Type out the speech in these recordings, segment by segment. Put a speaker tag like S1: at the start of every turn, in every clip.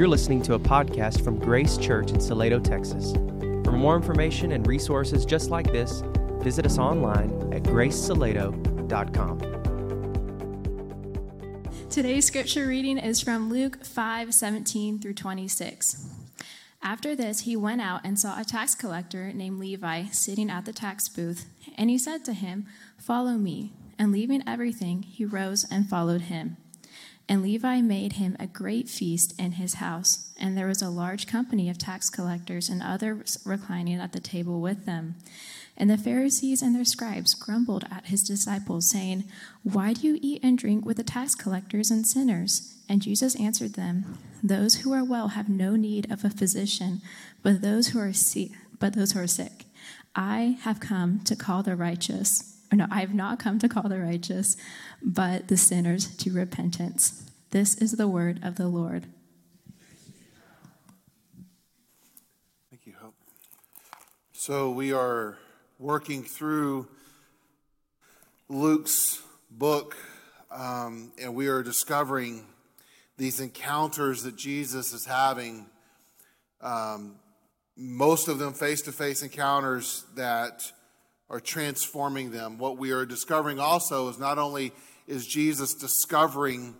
S1: You're listening to a podcast from Grace Church in Salado, Texas. For more information and resources just like this, visit us online at gracesalado.com.
S2: Today's scripture reading is from Luke 5 17 through 26. After this, he went out and saw a tax collector named Levi sitting at the tax booth, and he said to him, Follow me. And leaving everything, he rose and followed him. And Levi made him a great feast in his house, and there was a large company of tax collectors and others reclining at the table with them. And the Pharisees and their scribes grumbled at his disciples, saying, Why do you eat and drink with the tax collectors and sinners? And Jesus answered them, Those who are well have no need of a physician, but those who are sick. But those who are sick. I have come to call the righteous or no, I have not come to call the righteous, but the sinners to repentance. This is the word of the Lord.
S3: Thank you, Hope. So we are working through Luke's book, um, and we are discovering these encounters that Jesus is having. Um, most of them face to face encounters that are transforming them. What we are discovering also is not only is Jesus discovering,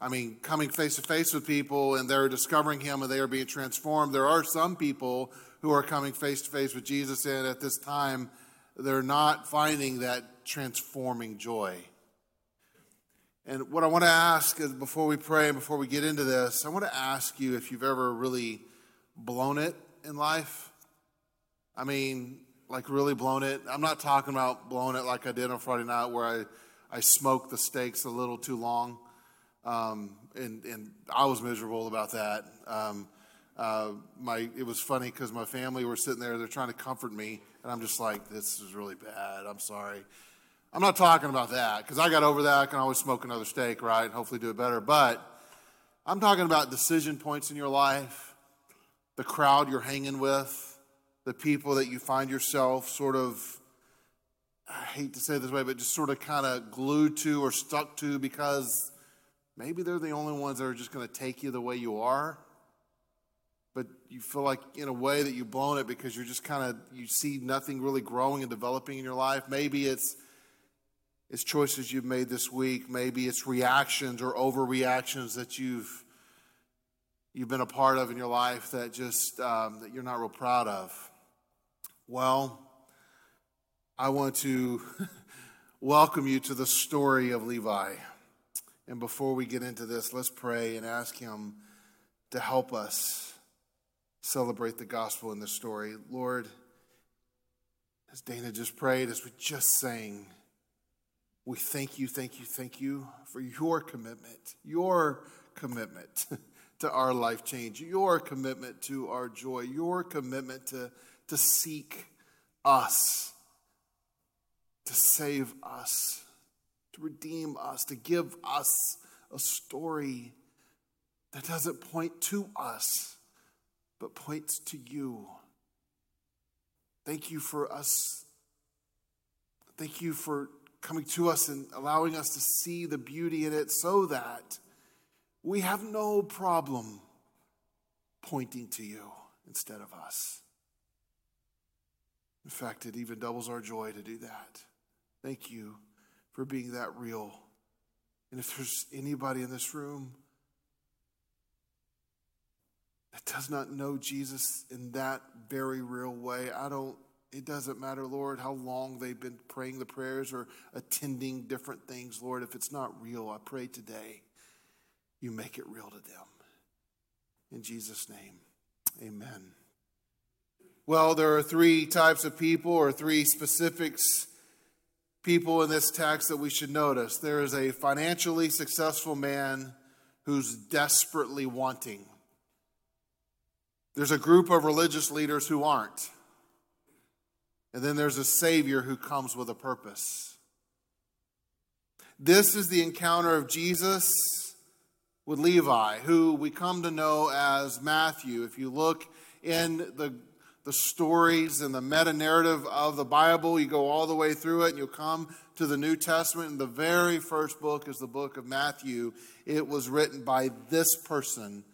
S3: I mean, coming face to face with people and they're discovering him and they are being transformed. There are some people who are coming face to face with Jesus and at this time they're not finding that transforming joy. And what I want to ask is before we pray and before we get into this, I want to ask you if you've ever really blown it in life. I mean, like really blown it. I'm not talking about blowing it like I did on Friday night where I, I smoked the steaks a little too long. Um, and, and I was miserable about that. Um, uh, my, it was funny because my family were sitting there, they're trying to comfort me, and I'm just like, this is really bad. I'm sorry. I'm not talking about that because I got over that. I can always smoke another steak, right? And hopefully do it better. But I'm talking about decision points in your life, the crowd you're hanging with, the people that you find yourself sort of, I hate to say this way, but just sort of kind of glued to or stuck to because maybe they're the only ones that are just going to take you the way you are. But you feel like, in a way, that you've blown it because you're just kind of, you see nothing really growing and developing in your life. Maybe it's, it's choices you've made this week. Maybe it's reactions or overreactions that you've you've been a part of in your life that just um, that you're not real proud of. Well, I want to welcome you to the story of Levi. And before we get into this, let's pray and ask Him to help us celebrate the gospel in this story. Lord, as Dana just prayed, as we just sang, we thank you, thank you, thank you for your commitment, your commitment to our life change, your commitment to our joy, your commitment to to seek us, to save us, to redeem us, to give us a story that doesn't point to us, but points to you. Thank you for us. Thank you for coming to us and allowing us to see the beauty in it so that we have no problem pointing to you instead of us. In fact, it even doubles our joy to do that. Thank you for being that real. And if there's anybody in this room that does not know Jesus in that very real way, I don't, it doesn't matter, Lord, how long they've been praying the prayers or attending different things, Lord. If it's not real, I pray today you make it real to them. In Jesus' name, amen. Well, there are three types of people or three specifics people in this text that we should notice. There is a financially successful man who's desperately wanting. There's a group of religious leaders who aren't. And then there's a Savior who comes with a purpose. This is the encounter of Jesus with Levi, who we come to know as Matthew. If you look in the the stories and the meta narrative of the Bible. You go all the way through it and you'll come to the New Testament. And the very first book is the book of Matthew. It was written by this person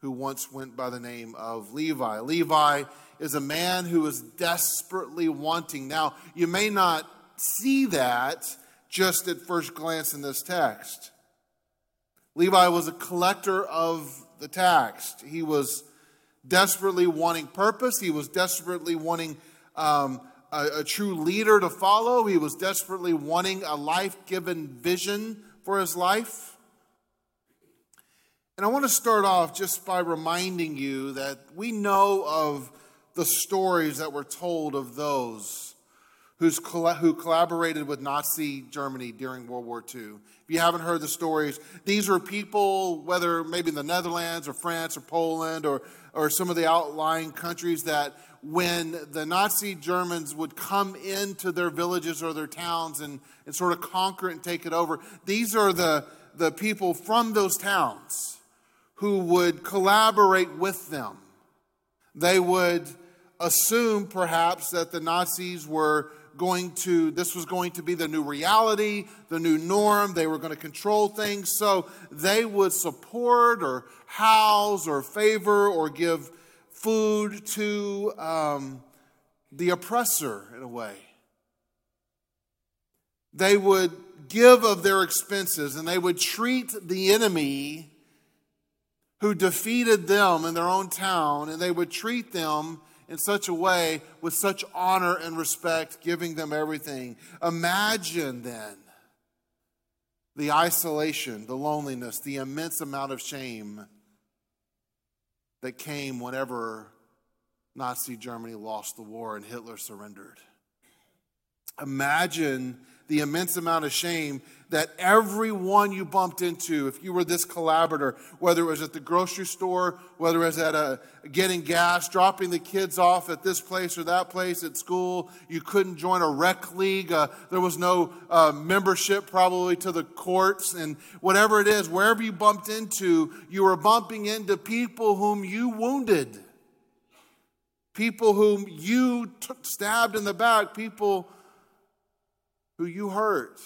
S3: who once went by the name of Levi. Levi is a man who is desperately wanting. Now, you may not see that just at first glance in this text. Levi was a collector of the tax. He was desperately wanting purpose. He was desperately wanting um, a, a true leader to follow. He was desperately wanting a life given vision for his life. And I want to start off just by reminding you that we know of the stories that were told of those who's, who collaborated with Nazi Germany during World War II. If you haven't heard the stories, these were people, whether maybe in the Netherlands or France or Poland or, or some of the outlying countries, that when the Nazi Germans would come into their villages or their towns and, and sort of conquer it and take it over, these are the, the people from those towns who would collaborate with them. They would assume perhaps that the Nazis were going to, this was going to be the new reality, the new norm. They were going to control things. So they would support or house or favor or give food to um, the oppressor in a way. They would give of their expenses and they would treat the enemy who defeated them in their own town and they would treat them in such a way with such honor and respect, giving them everything. Imagine then the isolation, the loneliness, the immense amount of shame that came whenever Nazi Germany lost the war and Hitler surrendered. Imagine the immense amount of shame that everyone you bumped into, if you were this collaborator, whether it was at the grocery store, whether it was at a getting gas, dropping the kids off at this place or that place at school, you couldn't join a rec league, uh, there was no uh, membership probably to the courts, and whatever it is, wherever you bumped into, you were bumping into people whom you wounded, people whom you t- stabbed in the back, people who you hurt.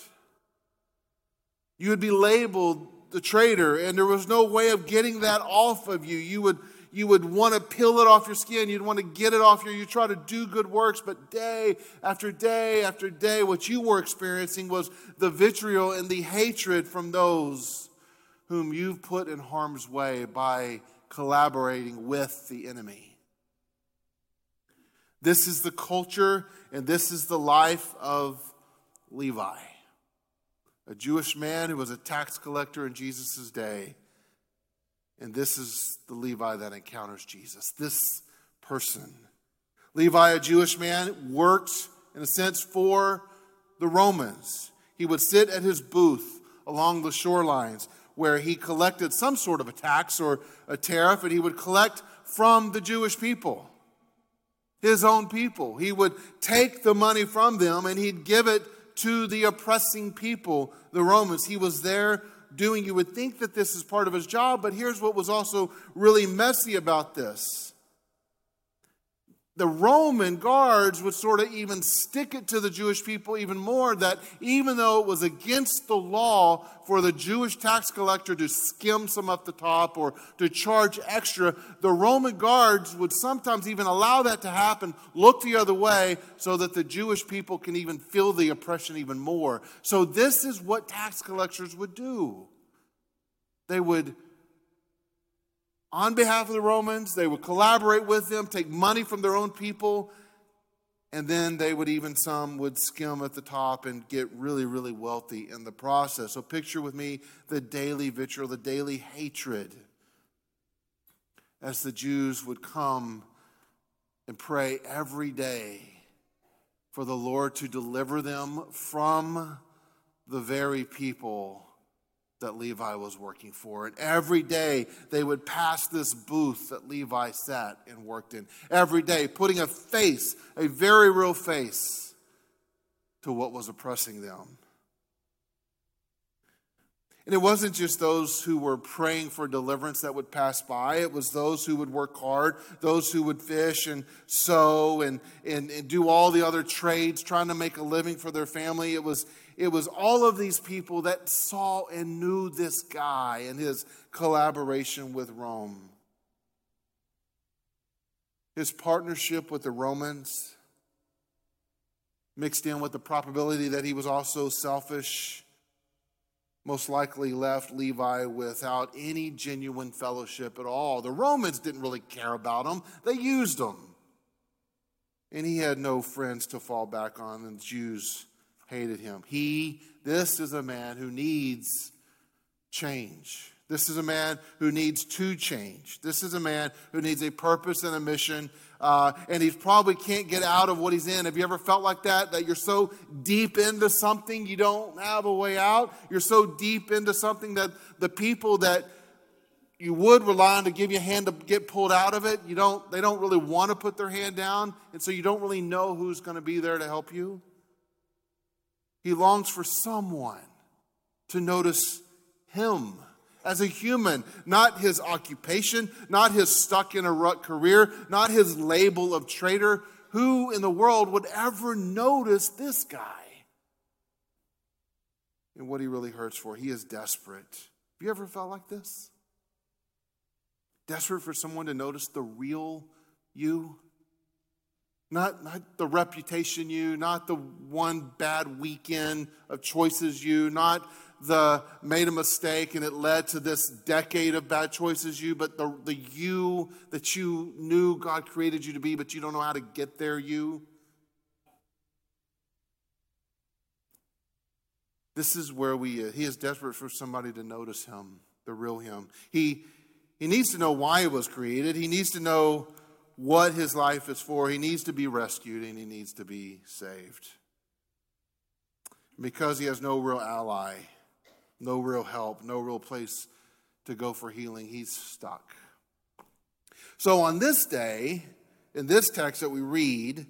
S3: You would be labeled the traitor, and there was no way of getting that off of you. You would you would want to peel it off your skin. You'd want to get it off your. You try to do good works, but day after day after day, what you were experiencing was the vitriol and the hatred from those whom you've put in harm's way by collaborating with the enemy. This is the culture and this is the life of Levi, a Jewish man who was a tax collector in Jesus' day. And this is the Levi that encounters Jesus. This person. Levi, a Jewish man, worked, in a sense, for the Romans. He would sit at his booth along the shorelines where he collected some sort of a tax or a tariff, and he would collect from the Jewish people, his own people. He would take the money from them and he'd give it to the oppressing people, the Romans. He was there doing, you would think that this is part of his job, but here's what was also really messy about this the Roman guards would sort of even stick it to the Jewish people even more that even though it was against the law for the Jewish tax collector to skim some up the top or to charge extra, the Roman guards would sometimes even allow that to happen, look the other way, so that the Jewish people can even feel the oppression even more. So, this is what tax collectors would do. They would on behalf of the Romans. They would collaborate with them, take money from their own people, and then they would even, some would skim at the top and get really, really wealthy in the process. So picture with me the daily vitriol, the daily hatred as the Jews would come and pray every day for the Lord to deliver them from the very people that Levi was working for. And every day they would pass this booth that Levi sat and worked in. Every day, putting a face, a very real face, to what was oppressing them. And it wasn't just those who were praying for deliverance that would pass by. It was those who would work hard, those who would fish and sow and, and, and do all the other trades, trying to make a living for their family. It was, it was all of these people that saw and knew this guy and his collaboration with Rome. his partnership with the Romans, mixed in with the probability that he was also selfish, most likely left Levi without any genuine fellowship at all. The Romans didn't really care about him, they used him. And he had no friends to fall back on, and the Jews hated him. He, this is a man who needs change. This is a man who needs to change. This is a man who needs a purpose and a mission, uh, and he probably can't get out of what he's in. Have you ever felt like that? That you're so deep into something you don't have a way out? You're so deep into something that the people that you would rely on to give you a hand to get pulled out of it, you don't, they don't really want to put their hand down, and so you don't really know who's going to be there to help you. He longs for someone to notice him as a human, not his occupation, not his stuck in a rut career, not his label of traitor. Who in the world would ever notice this guy? And what he really hurts for. He is desperate. Have you ever felt like this? Desperate for someone to notice the real you? Not, not the reputation you, not the one bad weekend of choices you, not the made a mistake and it led to this decade of bad choices you, but the, the you that you knew God created you to be, but you don't know how to get there, you. This is where we, uh, he is desperate for somebody to notice him, the real him. He, he needs to know why he was created. He needs to know what his life is for. He needs to be rescued and he needs to be saved. Because he has no real ally, no real help, no real place to go for healing. He's stuck. So on this day, in this text that we read,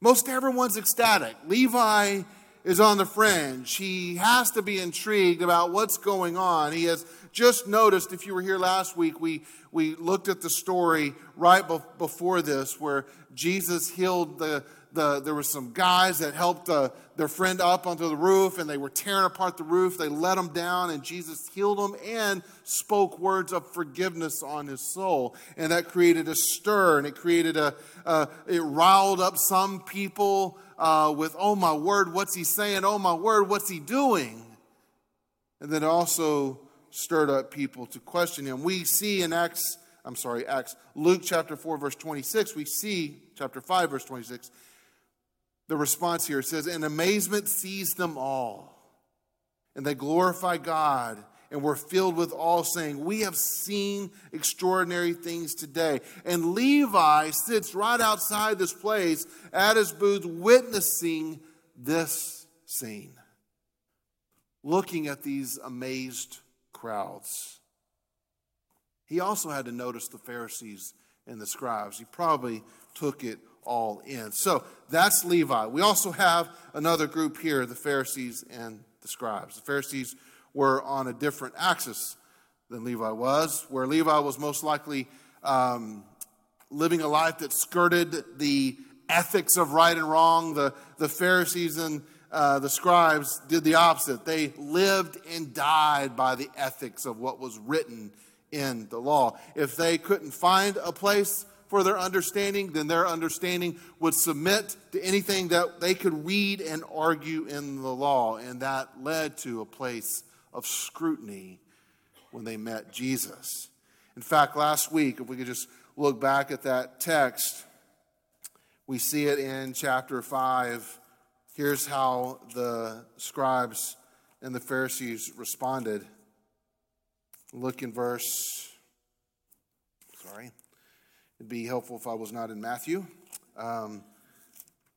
S3: most everyone's ecstatic. Levi is on the fringe. He has to be intrigued about what's going on. He has just noticed, if you were here last week, we, we looked at the story right before this where Jesus healed the, the, there were some guys that helped uh, their friend up onto the roof and they were tearing apart the roof. They let him down and Jesus healed him and spoke words of forgiveness on his soul. And that created a stir and it created a, it riled up some people uh, with, oh my word, what's he saying? Oh my word, what's he doing? And then also stirred up people to question him. We see in Acts, I'm sorry, Acts, Luke chapter 4, verse 26, we see, chapter 5, verse 26, the response here says, And amazement seized them all, and they glorify God and were filled with awe, saying, We have seen extraordinary things today. And Levi sits right outside this place at his booth, witnessing this scene, looking at these amazed crowds. He also had to notice the Pharisees and the scribes. He probably took it all in. So that's Levi. We also have another group here, the Pharisees and the scribes. The Pharisees were on a different axis than Levi was, where Levi was most likely um, living a life that skirted the ethics of right and wrong. The, the Pharisees and uh, the scribes did the opposite. They lived and died by the ethics of what was written in the law. If they couldn't find a place for their understanding, then their understanding would submit to anything that they could read and argue in the law. And that led to a place of scrutiny when they met Jesus. In fact, last week, if we could just look back at that text, we see it in chapter 5. Here's how the scribes and the Pharisees responded. Look in verse, sorry, It'd be helpful if I was not in Matthew. Um,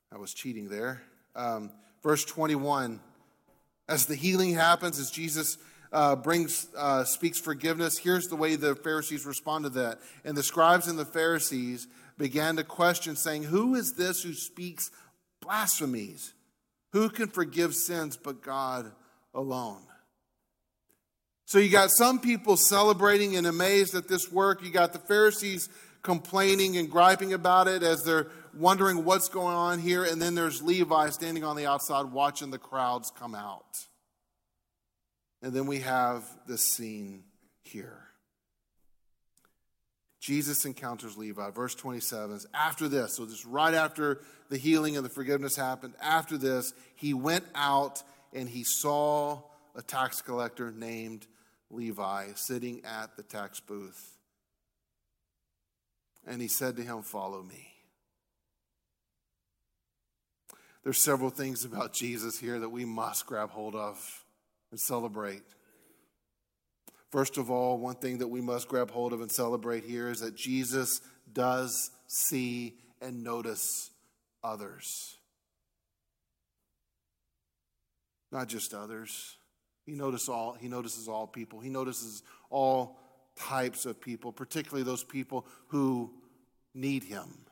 S3: I was cheating there. Um, verse 21 As the healing happens, as Jesus uh, brings, uh, speaks forgiveness, here's the way the Pharisees respond to that. And the scribes and the Pharisees began to question, saying, Who is this who speaks blasphemies? Who can forgive sins but God alone? So you got some people celebrating and amazed at this work. You got the Pharisees complaining and griping about it as they're wondering what's going on here. And then there's Levi standing on the outside watching the crowds come out. And then we have this scene here. Jesus encounters Levi. Verse 27 is after this, so this right after the healing and the forgiveness happened, after this, he went out and he saw a tax collector named Levi sitting at the tax booth. And he said to him, Follow me. There's several things about Jesus here that we must grab hold of and celebrate. First of all, one thing that we must grab hold of and celebrate here is that Jesus does see and notice others. Not just others. He notices all, he notices all people. He notices all types of people, particularly those people who need him.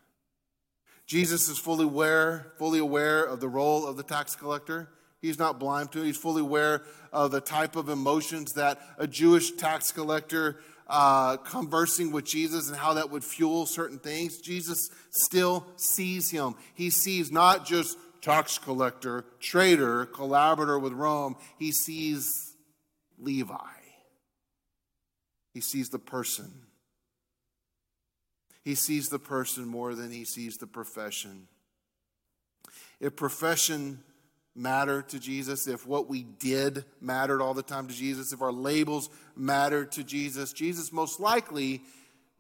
S3: Jesus is fully aware, fully aware of the role of the tax collector. He's not blind to it. He's fully aware of the type of emotions that a Jewish tax collector uh, conversing with Jesus and how that would fuel certain things. Jesus still sees him. He sees not just tax collector, traitor, collaborator with Rome. He sees Levi. He sees the person. He sees the person more than he sees the profession. If profession mattered to Jesus, if what we did mattered all the time to Jesus, if our labels mattered to Jesus, Jesus most likely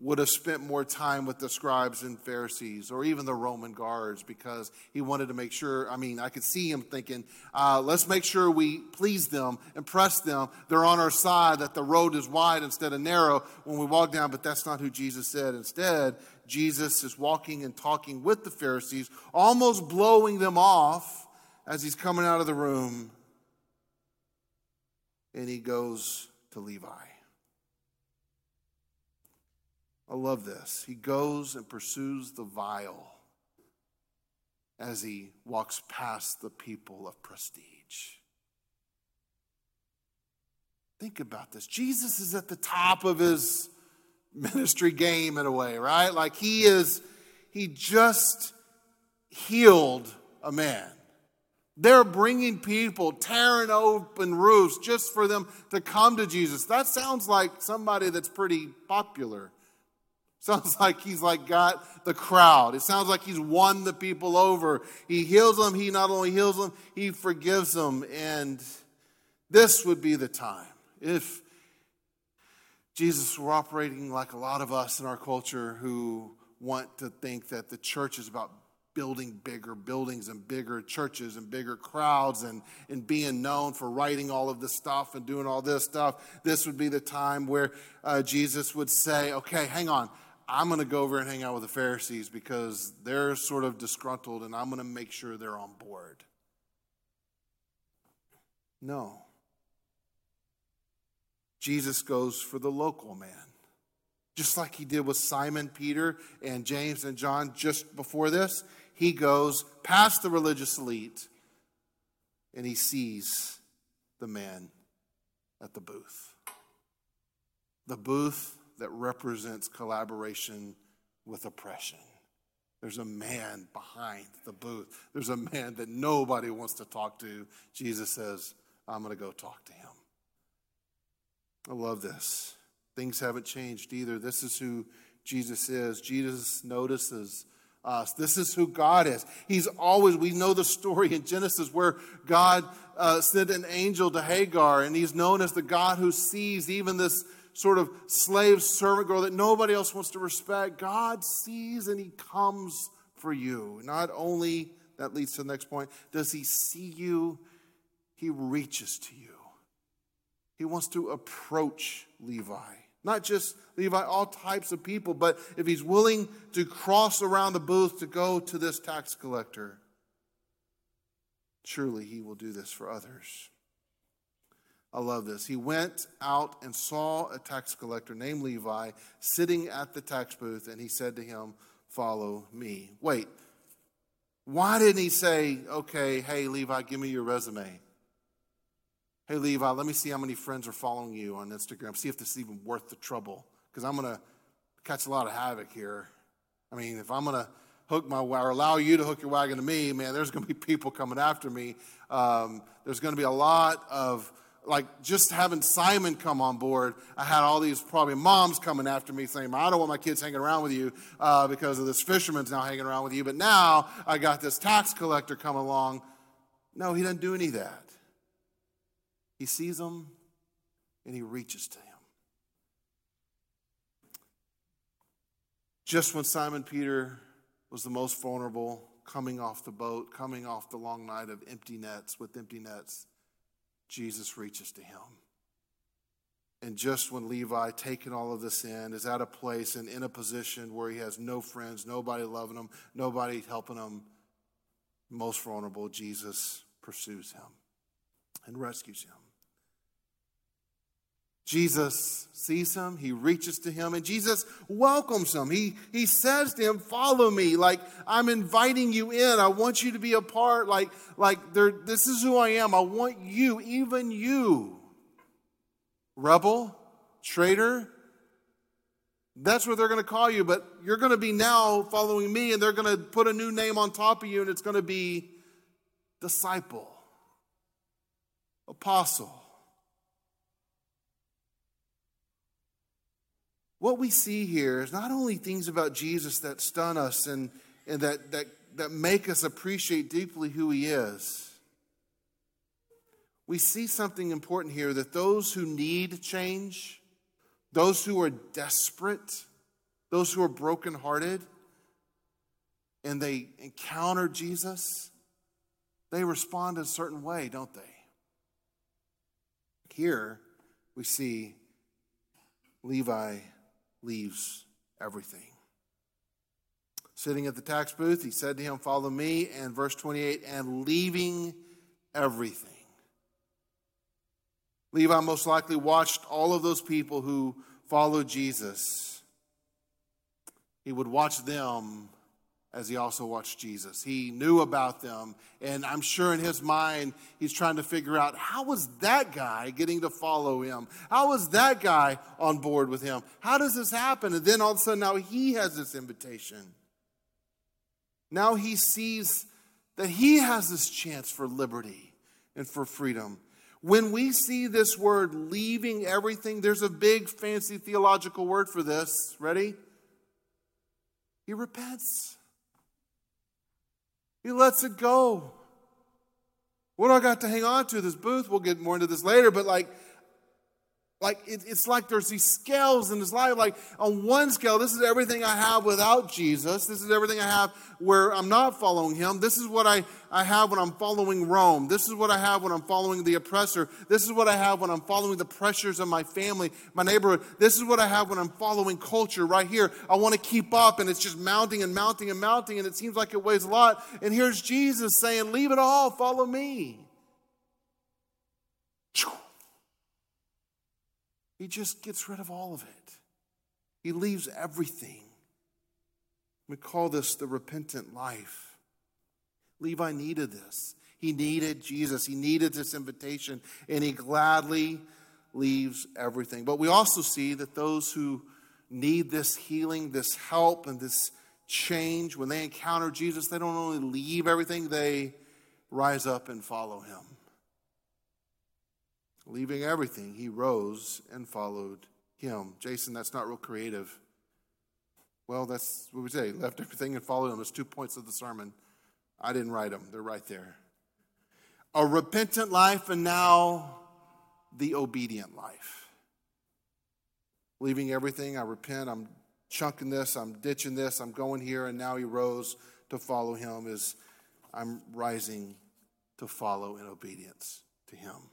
S3: would have spent more time with the scribes and Pharisees or even the Roman guards because he wanted to make sure. I mean, I could see him thinking, uh, let's make sure we please them, impress them. They're on our side, that the road is wide instead of narrow when we walk down. But that's not who Jesus said. Instead, Jesus is walking and talking with the Pharisees, almost blowing them off as he's coming out of the room. And he goes to Levi. I love this. He goes and pursues the vile as he walks past the people of prestige. Think about this. Jesus is at the top of his ministry game in a way, right? Like he is, he just healed a man. They're bringing people, tearing open roofs just for them to come to Jesus. That sounds like somebody that's pretty popular. Sounds like he's like got the crowd. It sounds like he's won the people over. He heals them. He not only heals them, he forgives them. And this would be the time if Jesus were operating like a lot of us in our culture who want to think that the church is about building bigger buildings and bigger churches and bigger crowds and, and being known for writing all of this stuff and doing all this stuff. This would be the time where uh, Jesus would say, okay, hang on. I'm going to go over and hang out with the Pharisees because they're sort of disgruntled and I'm going to make sure they're on board. No. Jesus goes for the local man. Just like he did with Simon, Peter, and James and John just before this, he goes past the religious elite and he sees the man at the booth. The booth that represents collaboration with oppression. There's a man behind the booth. There's a man that nobody wants to talk to. Jesus says, I'm going to go talk to him. I love this. Things haven't changed either. This is who Jesus is. Jesus notices us. This is who God is. He's always, we know the story in Genesis where God uh, sent an angel to Hagar, and he's known as the God who sees even this sort of slave servant girl that nobody else wants to respect. God sees and He comes for you. Not only, that leads to the next point, does He see you, He reaches to you. He wants to approach Levi. Not just Levi, all types of people, but if he's willing to cross around the booth to go to this tax collector, surely he will do this for others. I love this. He went out and saw a tax collector named Levi sitting at the tax booth, and he said to him, Follow me. Wait, why didn't he say, Okay, hey, Levi, give me your resume? Hey, Levi, let me see how many friends are following you on Instagram. See if this is even worth the trouble, because I'm going to catch a lot of havoc here. I mean, if I'm going to hook my or allow you to hook your wagon to me, man, there's going to be people coming after me. Um, there's going to be a lot of like just having Simon come on board, I had all these probably moms coming after me saying, I don't want my kids hanging around with you uh, because of this fisherman's now hanging around with you. But now I got this tax collector come along. No, he doesn't do any of that. He sees him and he reaches to him. Just when Simon Peter was the most vulnerable, coming off the boat, coming off the long night of empty nets with empty nets, Jesus reaches to him. And just when Levi, taking all of this in, is at a place and in a position where he has no friends, nobody loving him, nobody helping him, most vulnerable, Jesus pursues him and rescues him. Jesus sees him, he reaches to him, and Jesus welcomes him. He, he says to him, Follow me. Like, I'm inviting you in. I want you to be a part. Like, like this is who I am. I want you, even you. Rebel, traitor. That's what they're going to call you, but you're going to be now following me, and they're going to put a new name on top of you, and it's going to be disciple, apostle. What we see here is not only things about Jesus that stun us and, and that, that, that make us appreciate deeply who he is. We see something important here that those who need change, those who are desperate, those who are brokenhearted, and they encounter Jesus, they respond a certain way, don't they? Here we see Levi leaves everything. Sitting at the tax booth, he said to him, Follow me. And verse 28, and leaving everything. Levi most likely watched all of those people who followed Jesus. He would watch them as he also watched Jesus. He knew about them, and I'm sure in his mind, he's trying to figure out how was that guy getting to follow him? How was that guy on board with him? How does this happen? And then all of a sudden, now he has this invitation. Now he sees that he has this chance for liberty and for freedom. When we see this word leaving everything, there's a big fancy theological word for this. Ready? He repents. He lets it go. What do I got to hang on to? This booth, we'll get more into this later, but like, like it, it's like there's these scales in his life. Like on one scale, this is everything I have without Jesus. This is everything I have where I'm not following him. This is what I, I have when I'm following Rome. This is what I have when I'm following the oppressor. This is what I have when I'm following the pressures of my family, my neighborhood. This is what I have when I'm following culture right here. I want to keep up and it's just mounting and mounting and mounting and it seems like it weighs a lot. And here's Jesus saying, Leave it all, follow me. He just gets rid of all of it. He leaves everything. We call this the repentant life. Levi needed this. He needed Jesus. He needed this invitation, and he gladly leaves everything. But we also see that those who need this healing, this help, and this change, when they encounter Jesus, they don't only leave everything, they rise up and follow him. Leaving everything, he rose and followed him. Jason, that's not real creative. Well, that's what we say. Left everything and followed him. There's two points of the sermon. I didn't write them, they're right there. A repentant life and now the obedient life. Leaving everything, I repent, I'm chunking this, I'm ditching this, I'm going here, and now he rose to follow him as I'm rising to follow in obedience to him.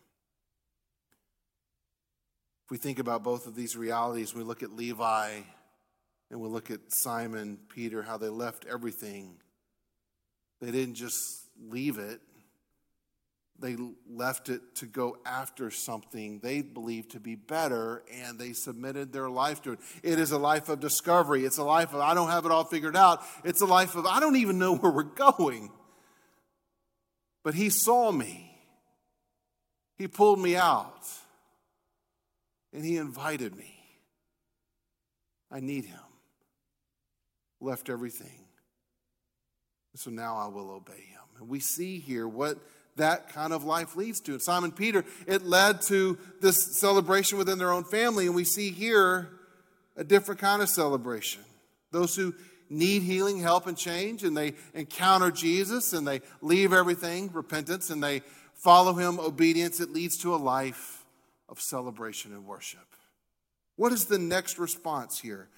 S3: If we think about both of these realities, we look at Levi and we look at Simon, Peter, how they left everything. They didn't just leave it, they left it to go after something they believed to be better and they submitted their life to it. It is a life of discovery. It's a life of, I don't have it all figured out. It's a life of, I don't even know where we're going. But he saw me, he pulled me out and he invited me. I need him. Left everything. So now I will obey him. And we see here what that kind of life leads to. And Simon Peter, it led to this celebration within their own family. And we see here a different kind of celebration. Those who need healing, help, and change, and they encounter Jesus and they leave everything, repentance, and they follow him, obedience, it leads to a life of celebration and worship. What is the next response here?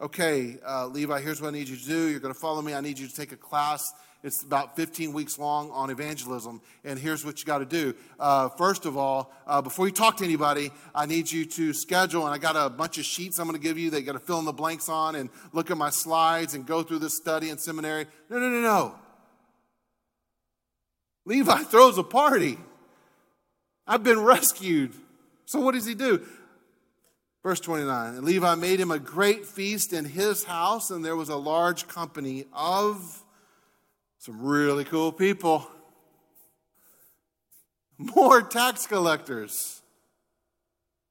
S3: Okay, uh, Levi, here's what I need you to do. You're going to follow me. I need you to take a class. It's about 15 weeks long on evangelism. And here's what you got to do. Uh, first of all, uh, before you talk to anybody, I need you to schedule. And I got a bunch of sheets I'm going to give you that you got to fill in the blanks on and look at my slides and go through this study in seminary. No, no, no, no. Levi throws a party. I've been rescued. So what does he do? Verse 29 And Levi made him a great feast in his house, and there was a large company of some really cool people. More tax collectors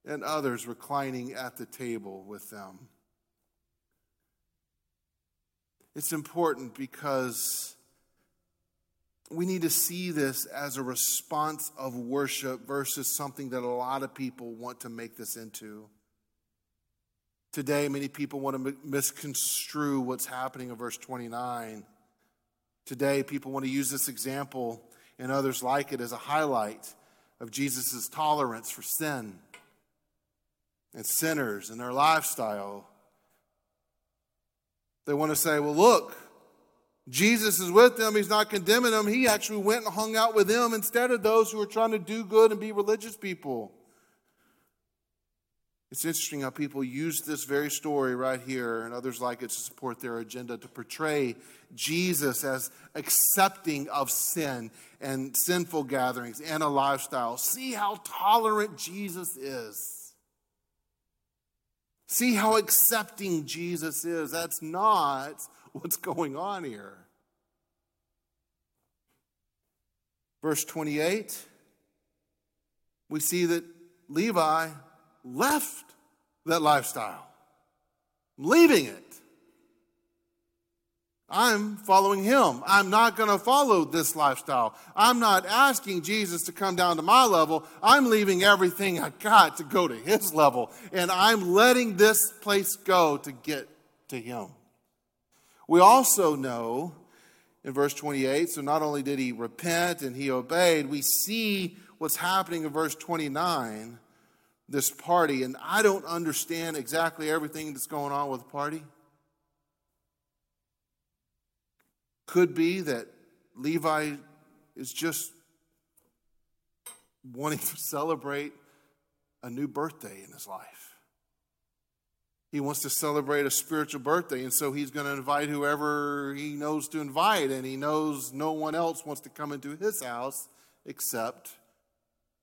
S3: and others reclining at the table with them. It's important because we need to see this as a response of worship versus something that a lot of people want to make this into. Today, many people want to misconstrue what's happening in verse 29. Today, people want to use this example and others like it as a highlight of Jesus' tolerance for sin and sinners and their lifestyle. They want to say, well, look, Jesus is with them. He's not condemning them. He actually went and hung out with them instead of those who are trying to do good and be religious people. It's interesting how people use this very story right here and others like it to support their agenda to portray Jesus as accepting of sin and sinful gatherings and a lifestyle. See how tolerant Jesus is. See how accepting Jesus is. That's not what's going on here. Verse 28, we see that Levi left that lifestyle. I'm leaving it. I'm following him. I'm not going to follow this lifestyle. I'm not asking Jesus to come down to my level. I'm leaving everything I got to go to his level. And I'm letting this place go to get to him. We also know in verse 28, so not only did he repent and he obeyed, we see what's happening in verse 29 this party, and I don't understand exactly everything that's going on with the party. Could be that Levi is just wanting to celebrate a new birthday in his life. He wants to celebrate a spiritual birthday, and so he's going to invite whoever he knows to invite, and he knows no one else wants to come into his house except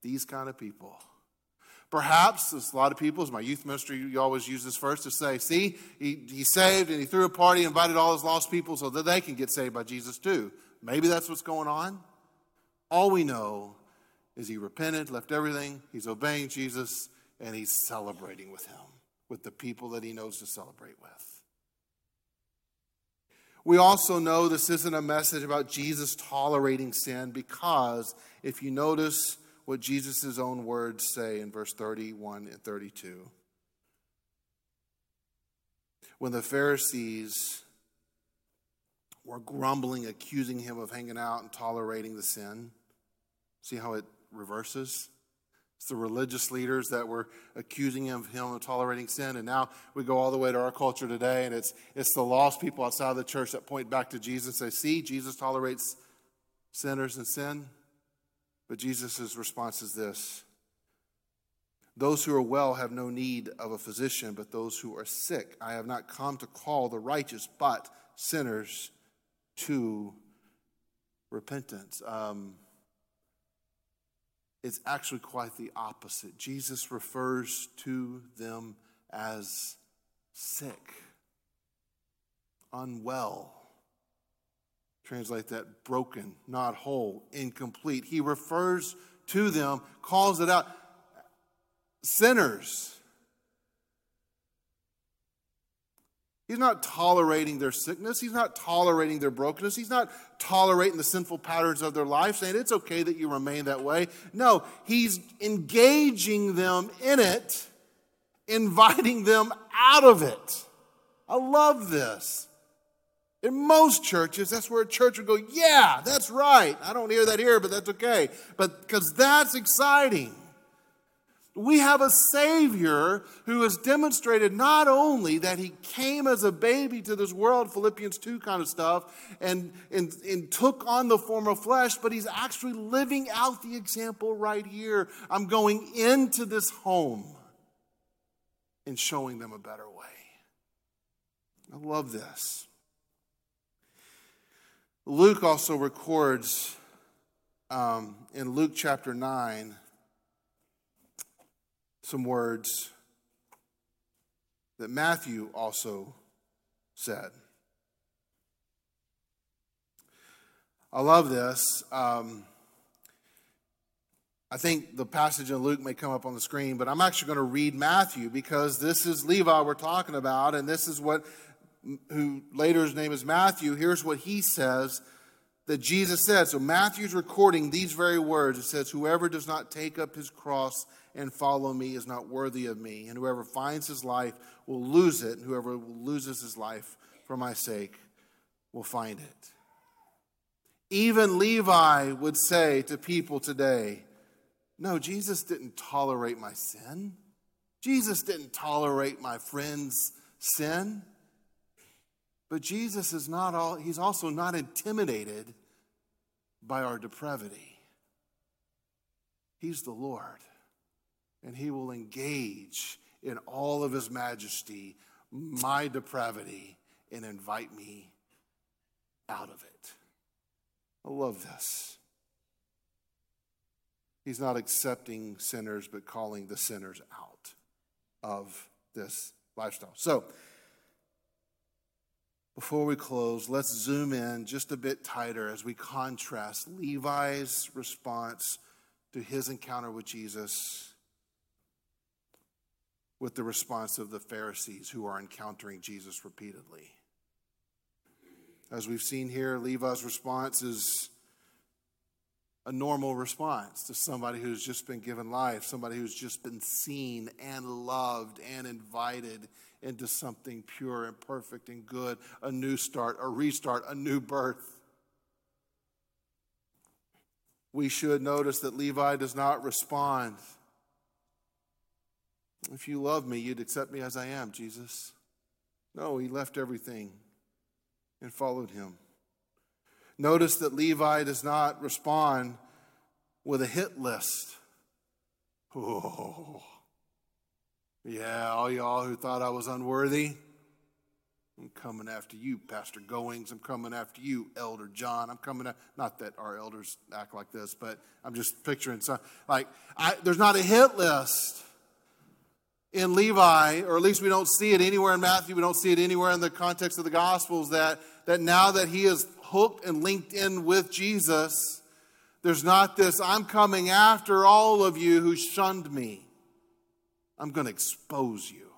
S3: these kind of people. Perhaps, as a lot of people, as my youth ministry, you always use this verse to say, see, he, he saved and he threw a party, invited all his lost people so that they can get saved by Jesus too. Maybe that's what's going on. All we know is he repented, left everything, he's obeying Jesus, and he's celebrating with him, with the people that he knows to celebrate with. We also know this isn't a message about Jesus tolerating sin because if you notice, what Jesus' own words say in verse 31 and 32. When the Pharisees were grumbling, accusing him of hanging out and tolerating the sin, see how it reverses? It's the religious leaders that were accusing him of him tolerating sin. And now we go all the way to our culture today, and it's, it's the lost people outside of the church that point back to Jesus and say, See, Jesus tolerates sinners and sin. But Jesus' response is this Those who are well have no need of a physician, but those who are sick. I have not come to call the righteous, but sinners to repentance. Um, it's actually quite the opposite. Jesus refers to them as sick, unwell Translate that broken, not whole, incomplete. He refers to them, calls it out sinners. He He's not tolerating their sickness. He's not tolerating their brokenness. He's not tolerating the sinful patterns of their life, saying it's okay that you remain that way. No, he's engaging them in it, inviting them out of it. I love this. In most churches, that's where a church would go, yeah, that's right. I don't hear that here, but that's okay. But because that's exciting. We have a Savior who has demonstrated not only that He came as a baby to this world, Philippians 2 kind of stuff, and, and, and took on the form of flesh, but He's actually living out the example right here. I'm going into this home and showing them a better way. I love this. Luke also records um, in Luke chapter 9 some words that Matthew also said. I love this. Um, I think the passage in Luke may come up on the screen, but I'm actually going to read Matthew because this is Levi we're talking about, and this is what, who later his name is Matthew. Here's what he says that Jesus said. So Matthew's recording these very words. It says, Whoever does not take up his cross and follow me is not worthy of me. And whoever finds his life will lose it, and whoever loses his life for my sake will find it. Even Levi would say to people today, No, Jesus didn't tolerate my sin. Jesus didn't tolerate my friend's sin. But Jesus is not all, he's also not intimidated by our depravity. He's the Lord and he will engage in all of his majesty, my depravity, and invite me out of it. I love this. He's not accepting sinners, but calling the sinners out of this lifestyle. So, before we close, let's zoom in just a bit tighter as we contrast Levi's response to his encounter with Jesus with the response of the Pharisees who are encountering Jesus repeatedly. As we've seen here, Levi's response is a normal response to somebody who's just been given life, somebody who's just been seen and loved and invited into something pure and perfect and good, a new start, a restart, a new birth. We should notice that Levi does not respond if you love me, you'd accept me as I am, Jesus. No, he left everything and followed him. Notice that Levi does not respond with a hit list. Oh, yeah, all y'all who thought I was unworthy, I'm coming after you, Pastor Goings. I'm coming after you, Elder John. I'm coming at, not that our elders act like this, but I'm just picturing some, like, I, there's not a hit list in Levi, or at least we don't see it anywhere in Matthew, we don't see it anywhere in the context of the Gospels, that, that now that he is hooked and linked in with Jesus, there's not this, I'm coming after all of you who shunned me. I'm going to expose you.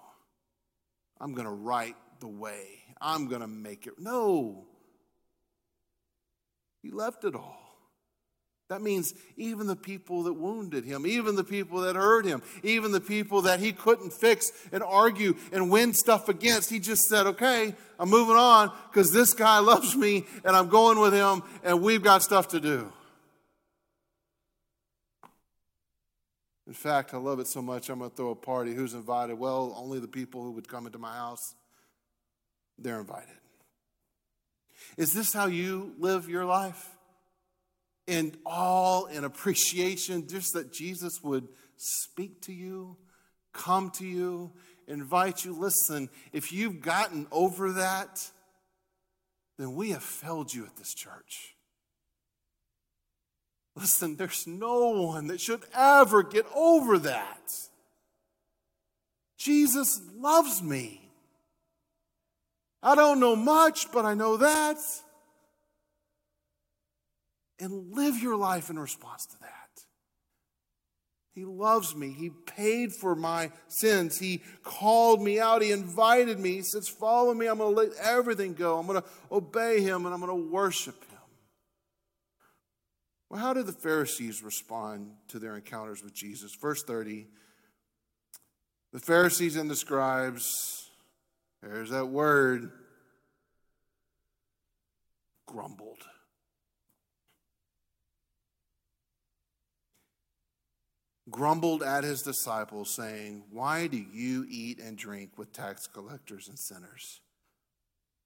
S3: I'm going to right the way. I'm going to make it. No. He left it all. That means even the people that wounded him, even the people that hurt him, even the people that he couldn't fix and argue and win stuff against, he just said, okay, I'm moving on because this guy loves me and I'm going with him and we've got stuff to do. In fact, I love it so much, I'm going to throw a party. Who's invited? Well, only the people who would come into my house. They're invited. Is this how you live your life? In awe and appreciation, just that Jesus would speak to you, come to you, invite you. Listen, if you've gotten over that, then we have failed you at this church. Listen, there's no one that should ever get over that. Jesus loves me. I don't know much, but I know that and live your life in response to that. He loves me. He paid for my sins. He called me out. He invited me. He says, Follow me. I'm going to let everything go. I'm going to obey him and I'm going to worship him. Well, how did the Pharisees respond to their encounters with Jesus? Verse 30 The Pharisees and the scribes, there's that word, grumbled. Grumbled at his disciples, saying, Why do you eat and drink with tax collectors and sinners?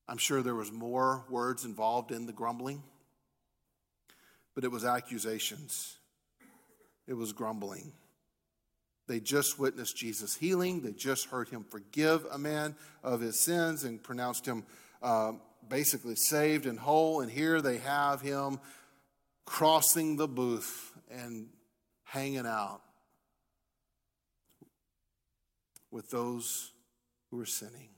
S3: I'm sure there was more words involved in the grumbling, but it was accusations. It was grumbling. They just witnessed Jesus healing. They just heard him forgive a man of his sins and pronounced him uh, basically saved and whole. And here they have him crossing the booth and hanging out with those who are sinning.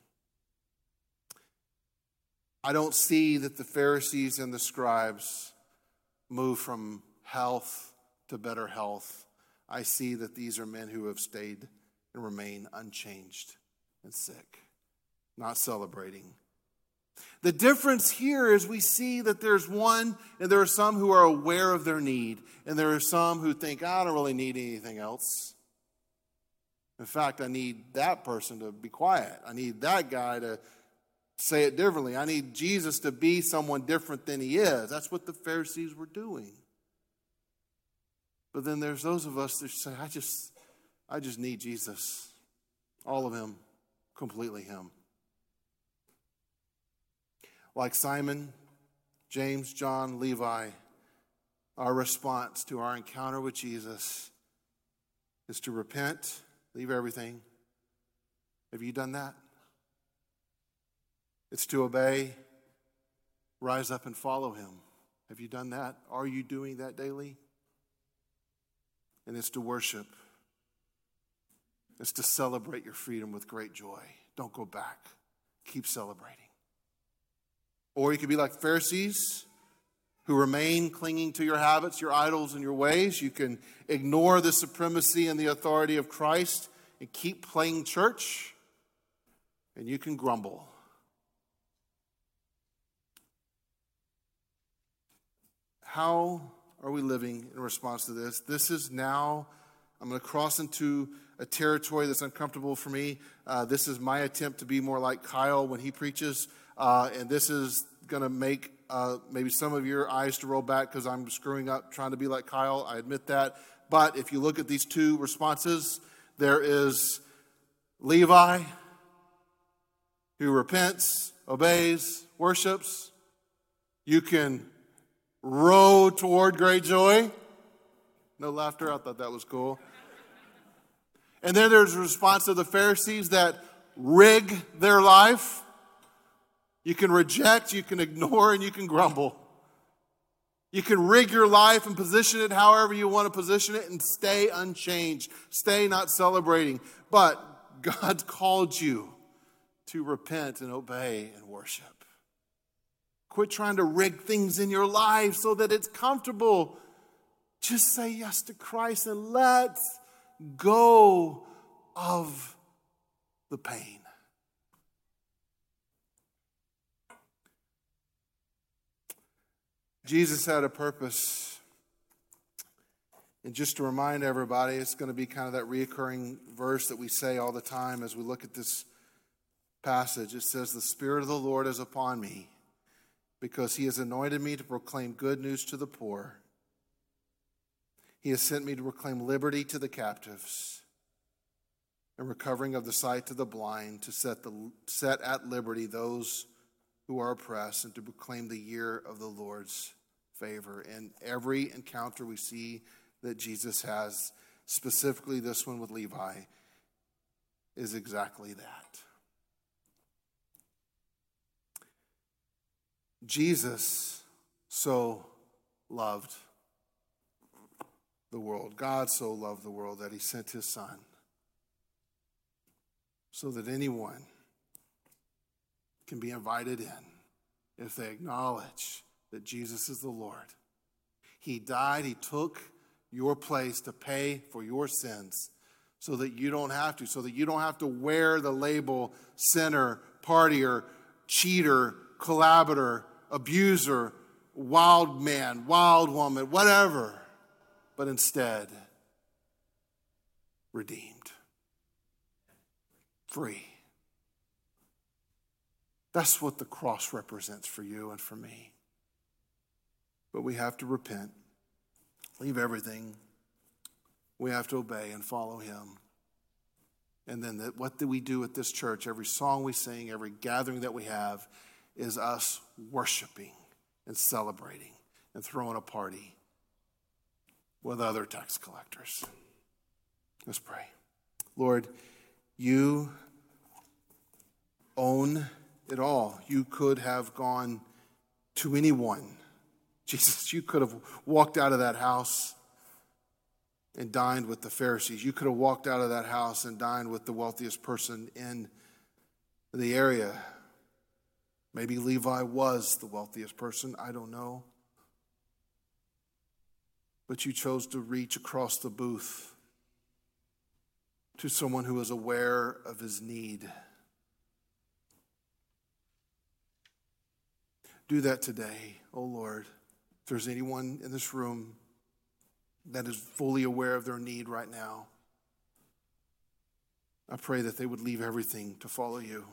S3: I don't see that the Pharisees and the scribes move from health to better health. I see that these are men who have stayed and remain unchanged and sick, not celebrating. The difference here is we see that there's one, and there are some who are aware of their need, and there are some who think, I don't really need anything else. In fact, I need that person to be quiet. I need that guy to say it differently. I need Jesus to be someone different than he is. That's what the Pharisees were doing. But then there's those of us that say, I just, I just need Jesus. All of him, completely him. Like Simon, James, John, Levi, our response to our encounter with Jesus is to repent leave everything. Have you done that? It's to obey, rise up and follow him. Have you done that? Are you doing that daily? And it's to worship. It's to celebrate your freedom with great joy. Don't go back. Keep celebrating. Or you could be like Pharisees who remain clinging to your habits, your idols, and your ways. You can ignore the supremacy and the authority of Christ and keep playing church, and you can grumble. How are we living in response to this? This is now, I'm going to cross into a territory that's uncomfortable for me. Uh, this is my attempt to be more like Kyle when he preaches, uh, and this is going to make uh, maybe some of your eyes to roll back because I'm screwing up trying to be like Kyle. I admit that. But if you look at these two responses, there is Levi who repents, obeys, worships. You can row toward great joy. No laughter. I thought that was cool. And then there's a response of the Pharisees that rig their life you can reject, you can ignore, and you can grumble. You can rig your life and position it however you want to position it and stay unchanged, stay not celebrating. But God called you to repent and obey and worship. Quit trying to rig things in your life so that it's comfortable. Just say yes to Christ and let go of the pain. Jesus had a purpose. And just to remind everybody, it's going to be kind of that reoccurring verse that we say all the time as we look at this passage. It says, The Spirit of the Lord is upon me because he has anointed me to proclaim good news to the poor. He has sent me to proclaim liberty to the captives and recovering of the sight to the blind, to set, the, set at liberty those who are oppressed and to proclaim the year of the Lord's favor. In every encounter we see that Jesus has, specifically this one with Levi, is exactly that. Jesus so loved the world. God so loved the world that he sent his son so that anyone can be invited in if they acknowledge that Jesus is the Lord. He died, He took your place to pay for your sins so that you don't have to, so that you don't have to wear the label sinner, partier, cheater, collaborator, abuser, wild man, wild woman, whatever, but instead, redeemed, free. That's what the cross represents for you and for me. But we have to repent, leave everything. We have to obey and follow Him. And then, the, what do we do at this church? Every song we sing, every gathering that we have, is us worshiping and celebrating and throwing a party with other tax collectors. Let's pray. Lord, you own it all. You could have gone to anyone. Jesus, you could have walked out of that house and dined with the Pharisees. You could have walked out of that house and dined with the wealthiest person in the area. Maybe Levi was the wealthiest person. I don't know. But you chose to reach across the booth to someone who was aware of his need. Do that today, oh Lord. If there's anyone in this room that is fully aware of their need right now, I pray that they would leave everything to follow you.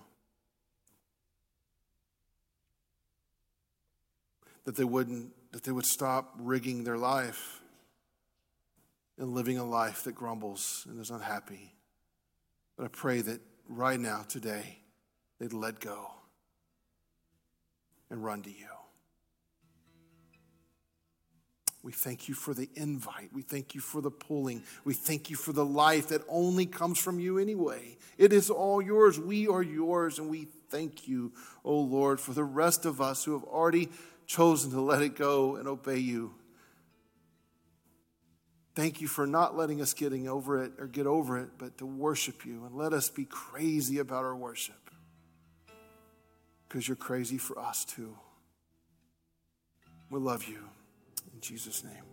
S3: That they wouldn't, that they would stop rigging their life and living a life that grumbles and is unhappy. But I pray that right now, today, they'd let go and run to you. We thank you for the invite. We thank you for the pulling. We thank you for the life that only comes from you anyway. It is all yours. We are yours, and we thank you, O oh Lord, for the rest of us who have already chosen to let it go and obey you. Thank you for not letting us getting over it or get over it, but to worship you and let us be crazy about our worship because you're crazy for us too. We love you. In Jesus' name.